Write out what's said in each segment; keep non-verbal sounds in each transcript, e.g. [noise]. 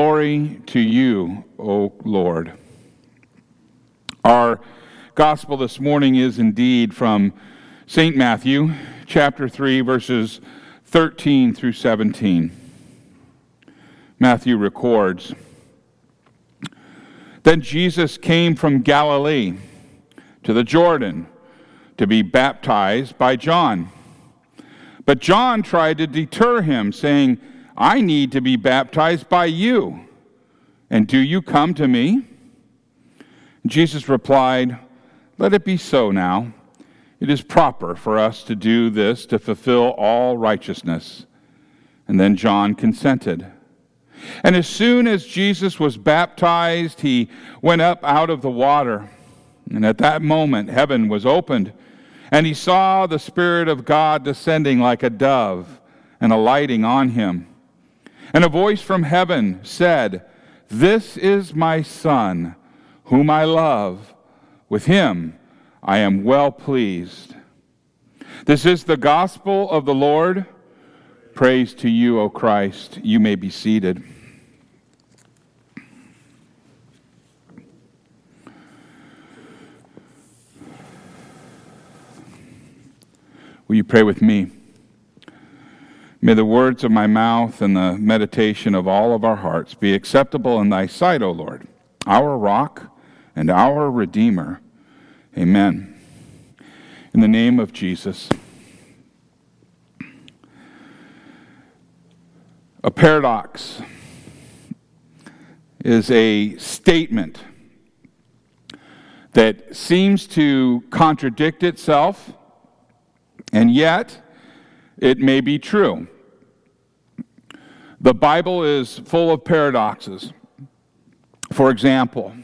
Glory to you, O Lord. Our gospel this morning is indeed from St. Matthew, chapter 3, verses 13 through 17. Matthew records Then Jesus came from Galilee to the Jordan to be baptized by John. But John tried to deter him, saying, I need to be baptized by you, and do you come to me? Jesus replied, Let it be so now. It is proper for us to do this to fulfill all righteousness. And then John consented. And as soon as Jesus was baptized, he went up out of the water. And at that moment, heaven was opened, and he saw the Spirit of God descending like a dove and alighting on him. And a voice from heaven said, This is my Son, whom I love. With him I am well pleased. This is the gospel of the Lord. Praise to you, O Christ. You may be seated. Will you pray with me? May the words of my mouth and the meditation of all of our hearts be acceptable in thy sight, O Lord, our rock and our redeemer. Amen. In the name of Jesus. A paradox is a statement that seems to contradict itself, and yet it may be true. The Bible is full of paradoxes. For example,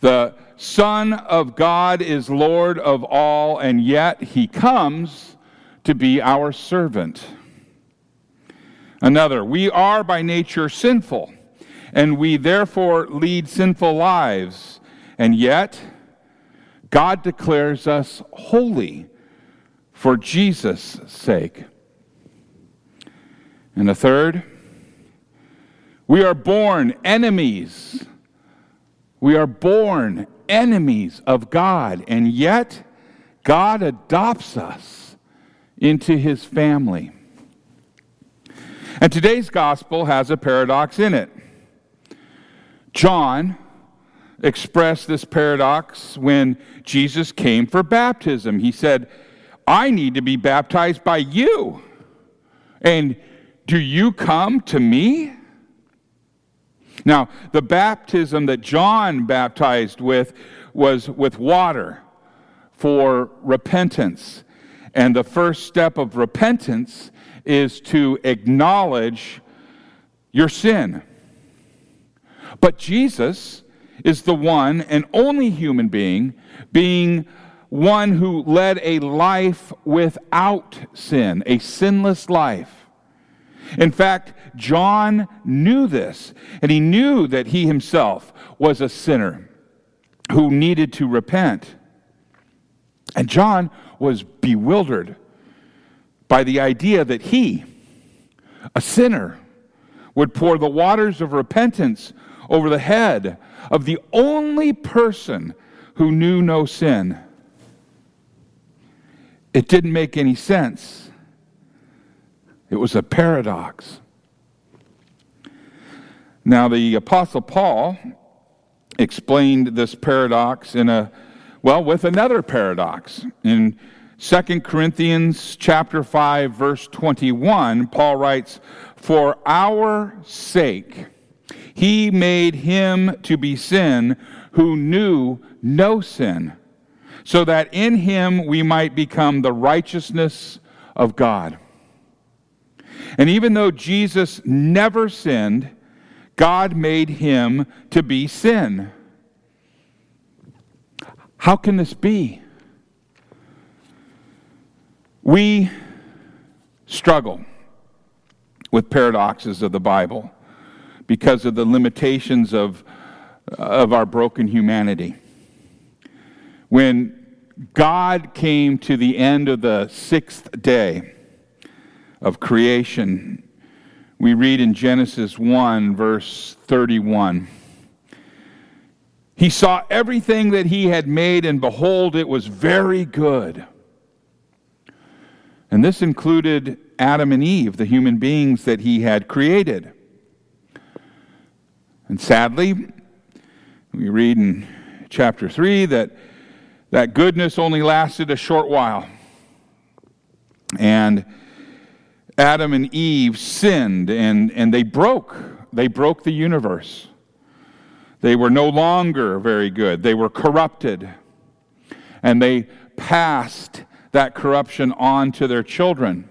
the Son of God is Lord of all, and yet he comes to be our servant. Another, we are by nature sinful, and we therefore lead sinful lives, and yet God declares us holy for Jesus' sake. And a third, we are born enemies. We are born enemies of God, and yet God adopts us into his family. And today's gospel has a paradox in it. John expressed this paradox when Jesus came for baptism. He said, I need to be baptized by you. And do you come to me? Now, the baptism that John baptized with was with water for repentance. And the first step of repentance is to acknowledge your sin. But Jesus is the one and only human being being one who led a life without sin, a sinless life. In fact, John knew this, and he knew that he himself was a sinner who needed to repent. And John was bewildered by the idea that he, a sinner, would pour the waters of repentance over the head of the only person who knew no sin. It didn't make any sense. It was a paradox. Now, the Apostle Paul explained this paradox in a, well, with another paradox. In 2 Corinthians chapter 5 verse 21, Paul writes, "For our sake he made him to be sin who knew no sin, so that in him we might become the righteousness of God." And even though Jesus never sinned, God made him to be sin. How can this be? We struggle with paradoxes of the Bible because of the limitations of, of our broken humanity. When God came to the end of the sixth day, of creation, We read in Genesis 1, verse 31. He saw everything that he had made, and behold, it was very good. And this included Adam and Eve, the human beings that he had created. And sadly, we read in chapter 3 that that goodness only lasted a short while. And Adam and Eve sinned and, and they broke. They broke the universe. They were no longer very good. They were corrupted. And they passed that corruption on to their children.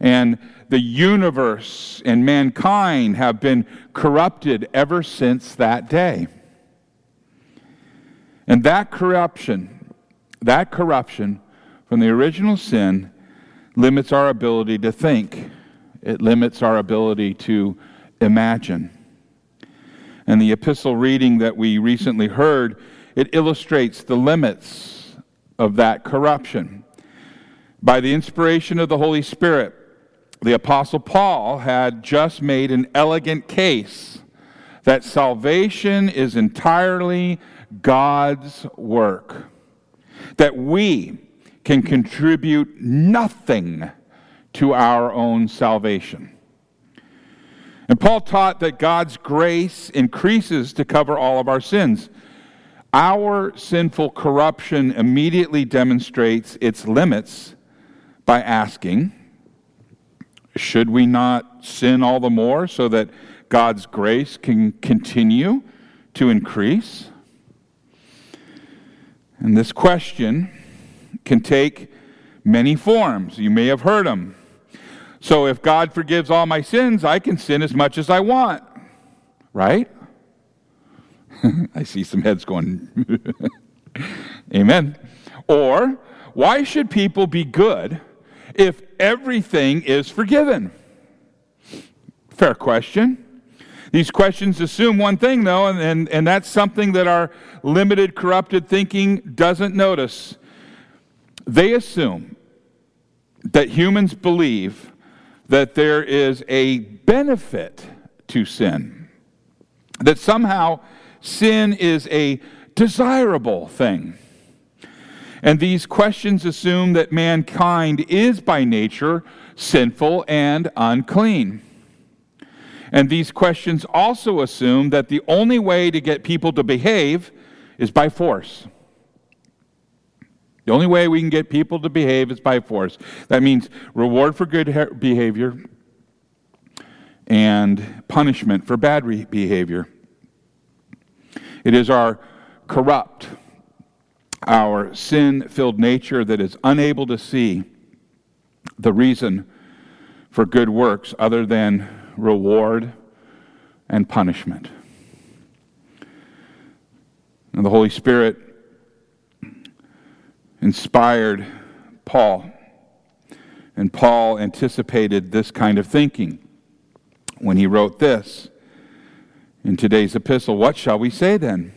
And the universe and mankind have been corrupted ever since that day. And that corruption, that corruption from the original sin limits our ability to think. It limits our ability to imagine. And the epistle reading that we recently heard, it illustrates the limits of that corruption. By the inspiration of the Holy Spirit, the Apostle Paul had just made an elegant case that salvation is entirely God's work, that we can contribute nothing to our own salvation. And Paul taught that God's grace increases to cover all of our sins. Our sinful corruption immediately demonstrates its limits by asking, should we not sin all the more so that God's grace can continue to increase? And this question can take many forms. You may have heard them. So if God forgives all my sins, I can sin as much as I want. Right? [laughs] I see some heads going, [laughs] Amen. Or, why should people be good if everything is forgiven? Fair question. These questions assume one thing, though, and, and, and that's something that our limited, corrupted thinking doesn't notice. They assume that humans believe that there is a benefit to sin, that somehow sin is a desirable thing. And these questions assume that mankind is by nature sinful and unclean. And these questions also assume that the only way to get people to behave is by force. The only way we can get people to behave is by force. That means reward for good behavior and punishment for bad behavior. It is our corrupt, our sin filled nature that is unable to see the reason for good works other than reward, and punishment. And the Holy Spirit inspired Paul, and Paul anticipated this kind of thinking when he wrote this in today's epistle. What shall we say then?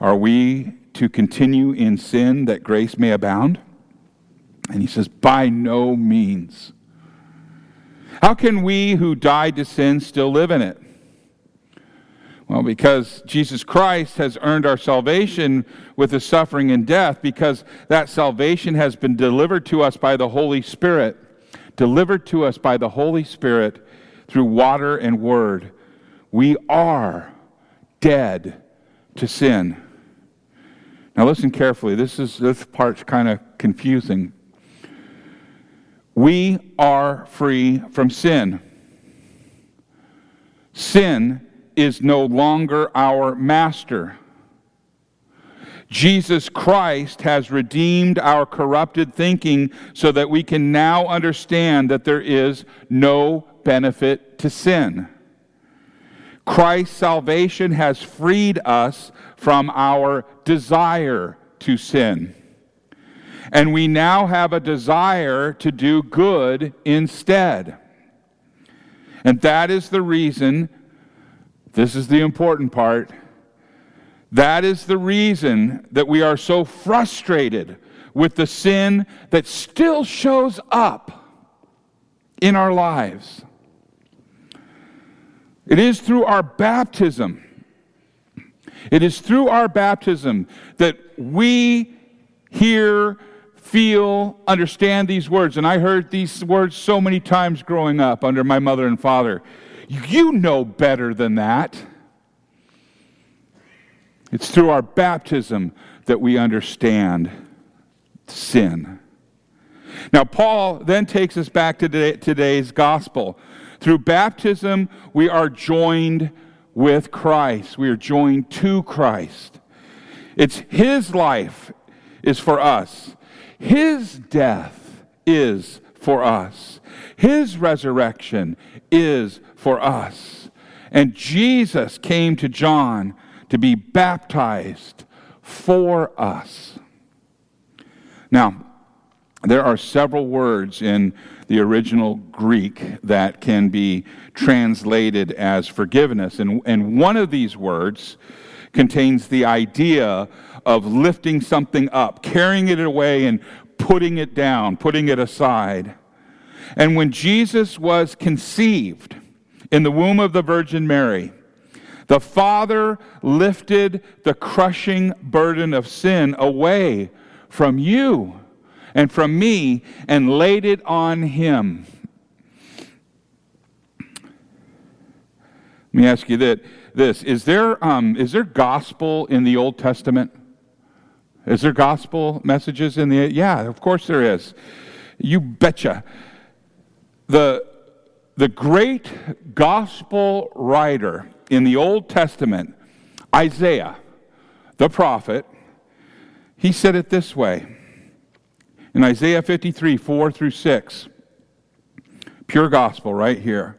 Are we to continue in sin that grace may abound? And he says, By no means. How can we who died to sin still live in it? Well, because Jesus Christ has earned our salvation with his suffering and death, because that salvation has been delivered to us by the Holy Spirit, delivered to us by the Holy Spirit through water and word. We are dead to sin. Now listen carefully. This is this part's kind of confusing we are free from sin. Sin is no longer our master. Jesus Christ has redeemed our corrupted thinking so that we can now understand that there is no benefit to sin. Christ's salvation has freed us from our desire to sin and we now have a desire to do good instead. And that is the reason, this is the important part, that is the reason that we are so frustrated with the sin that still shows up in our lives. It is through our baptism. It is through our baptism that we hear, feel, understand these words. And I heard these words so many times growing up under my mother and father. You know better than that. It's through our baptism that we understand sin. Now, Paul then takes us back to today's gospel. Through baptism, we are joined with Christ. We are joined to Christ. It's His life is for us. His death is for us. His resurrection is for us. And Jesus came to John to be baptized for us. Now, there are several words in the original Greek that can be translated as forgiveness. And, and one of these words contains the idea of lifting something up, carrying it away, and putting it down, putting it aside. And when Jesus was conceived in the womb of the Virgin Mary, the Father lifted the crushing burden of sin away from you and from me and laid it on him. Let me ask you that, this. Is there, um, is there gospel in the Old Testament? Is there gospel messages in the Yeah, of course there is. You betcha. The, the great gospel writer in the Old Testament, Isaiah, the prophet, he said it this way in Isaiah 53 4 through 6. Pure gospel right here.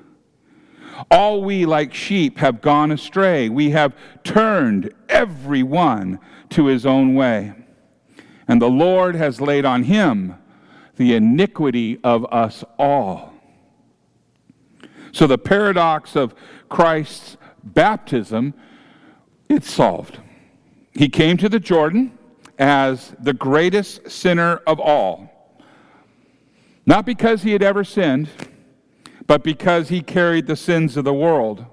All we, like sheep, have gone astray. We have turned every one to his own way. And the Lord has laid on him the iniquity of us all. So the paradox of Christ's baptism, it's solved. He came to the Jordan as the greatest sinner of all. Not because he had ever sinned, but because he carried the sins of the world.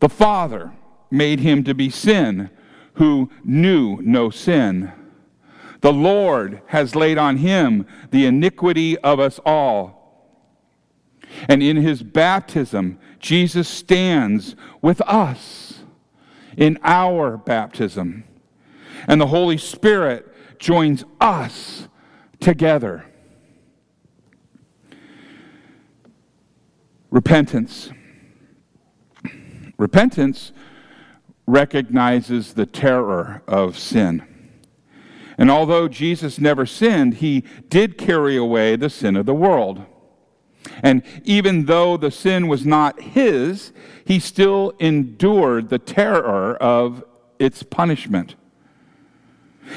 The Father made him to be sin who knew no sin. The Lord has laid on him the iniquity of us all. And in his baptism, Jesus stands with us in our baptism and the Holy Spirit joins us together. Repentance. Repentance recognizes the terror of sin. And although Jesus never sinned, he did carry away the sin of the world. And even though the sin was not his, he still endured the terror of its punishment.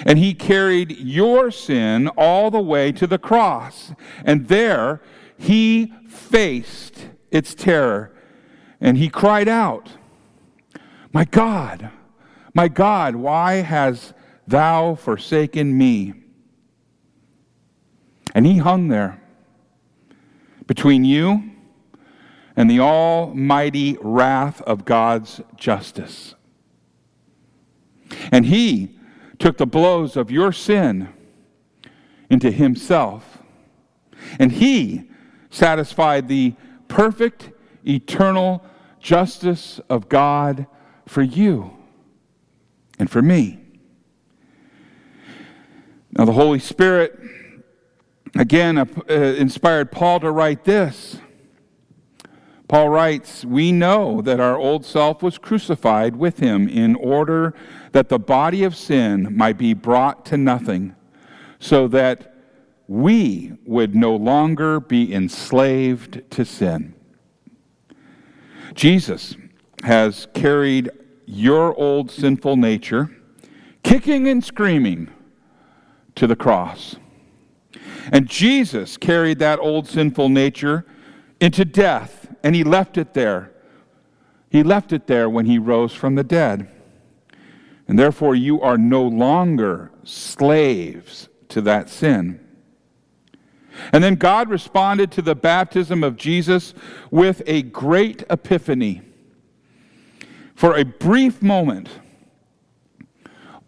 And he carried your sin all the way to the cross. And there he faced its terror. And he cried out, My God, my God, why has thou forsaken me? And he hung there between you and the almighty wrath of God's justice. And he took the blows of your sin into himself. And he satisfied the perfect, eternal justice of God for you and for me. Now, the Holy Spirit, again, uh, inspired Paul to write this. Paul writes, We know that our old self was crucified with him in order that the body of sin might be brought to nothing, so that we would no longer be enslaved to sin. Jesus has carried your old sinful nature, kicking and screaming, to the cross. And Jesus carried that old sinful nature into death, and he left it there. He left it there when he rose from the dead. And therefore, you are no longer slaves to that sin. And then God responded to the baptism of Jesus with a great epiphany. For a brief moment,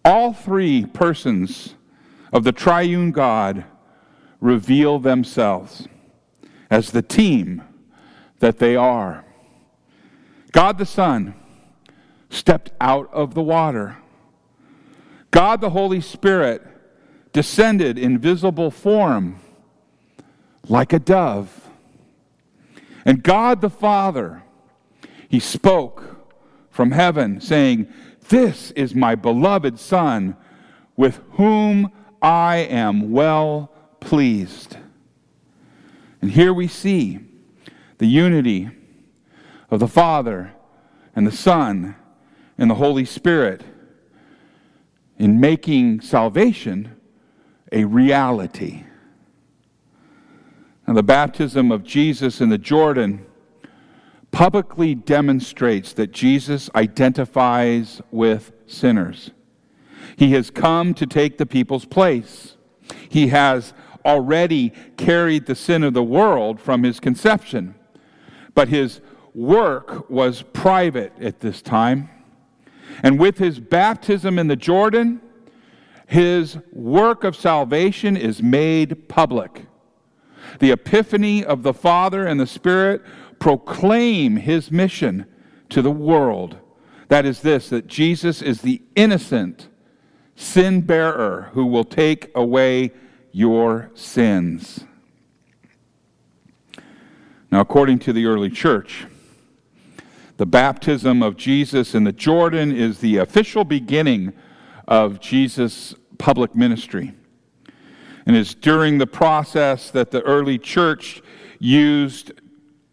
all three persons of the triune God reveal themselves as the team that they are. God the Son stepped out of the water. God the Holy Spirit descended in visible form like a dove. And God the Father, He spoke from heaven, saying, This is my beloved Son, with whom I am well pleased. And here we see the unity of the Father and the Son and the Holy Spirit in making salvation a reality. Now, the baptism of Jesus in the Jordan publicly demonstrates that Jesus identifies with sinners. He has come to take the people's place. He has already carried the sin of the world from his conception. But his work was private at this time. And with his baptism in the Jordan, his work of salvation is made public. The epiphany of the Father and the Spirit proclaim his mission to the world. That is this that Jesus is the innocent sin bearer who will take away your sins. Now, according to the early church, the baptism of Jesus in the Jordan is the official beginning of Jesus' public ministry. And it's during the process that the early church used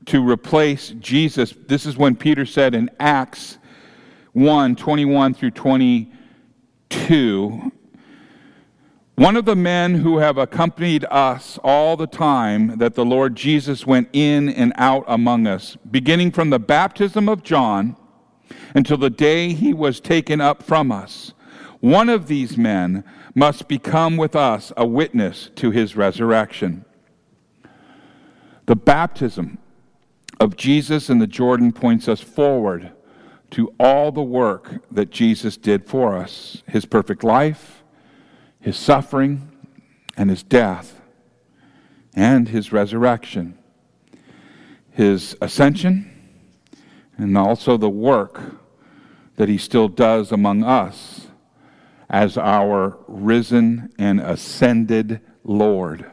to replace Judas. This is when Peter said in Acts 1 21 through 22. one of the men who have accompanied us all the time that the Lord Jesus went in and out among us, beginning from the baptism of John until the day he was taken up from us. One of these men must become with us a witness to his resurrection. The baptism of Jesus in the Jordan points us forward to all the work that Jesus did for us his perfect life, his suffering, and his death, and his resurrection, his ascension, and also the work that he still does among us as our risen and ascended Lord.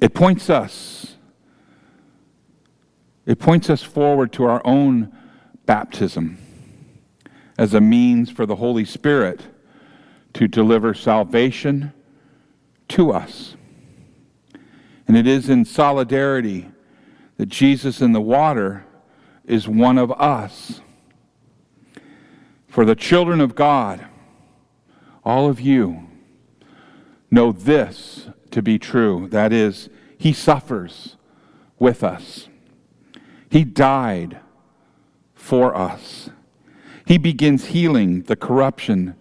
It points us it points us forward to our own baptism as a means for the Holy Spirit to deliver salvation to us. And it is in solidarity that Jesus in the water is one of us. For the children of God, all of you, know this to be true. That is, He suffers with us. He died for us. He begins healing the corruption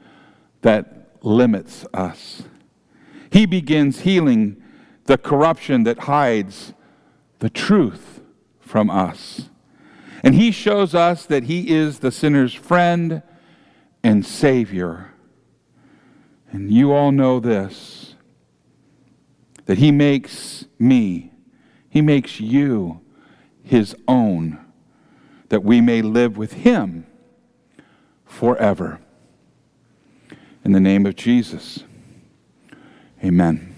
that limits us. He begins healing the corruption that hides the truth from us. And he shows us that he is the sinner's friend and savior. And you all know this that he makes me, he makes you his own that we may live with him forever. In the name of Jesus, amen.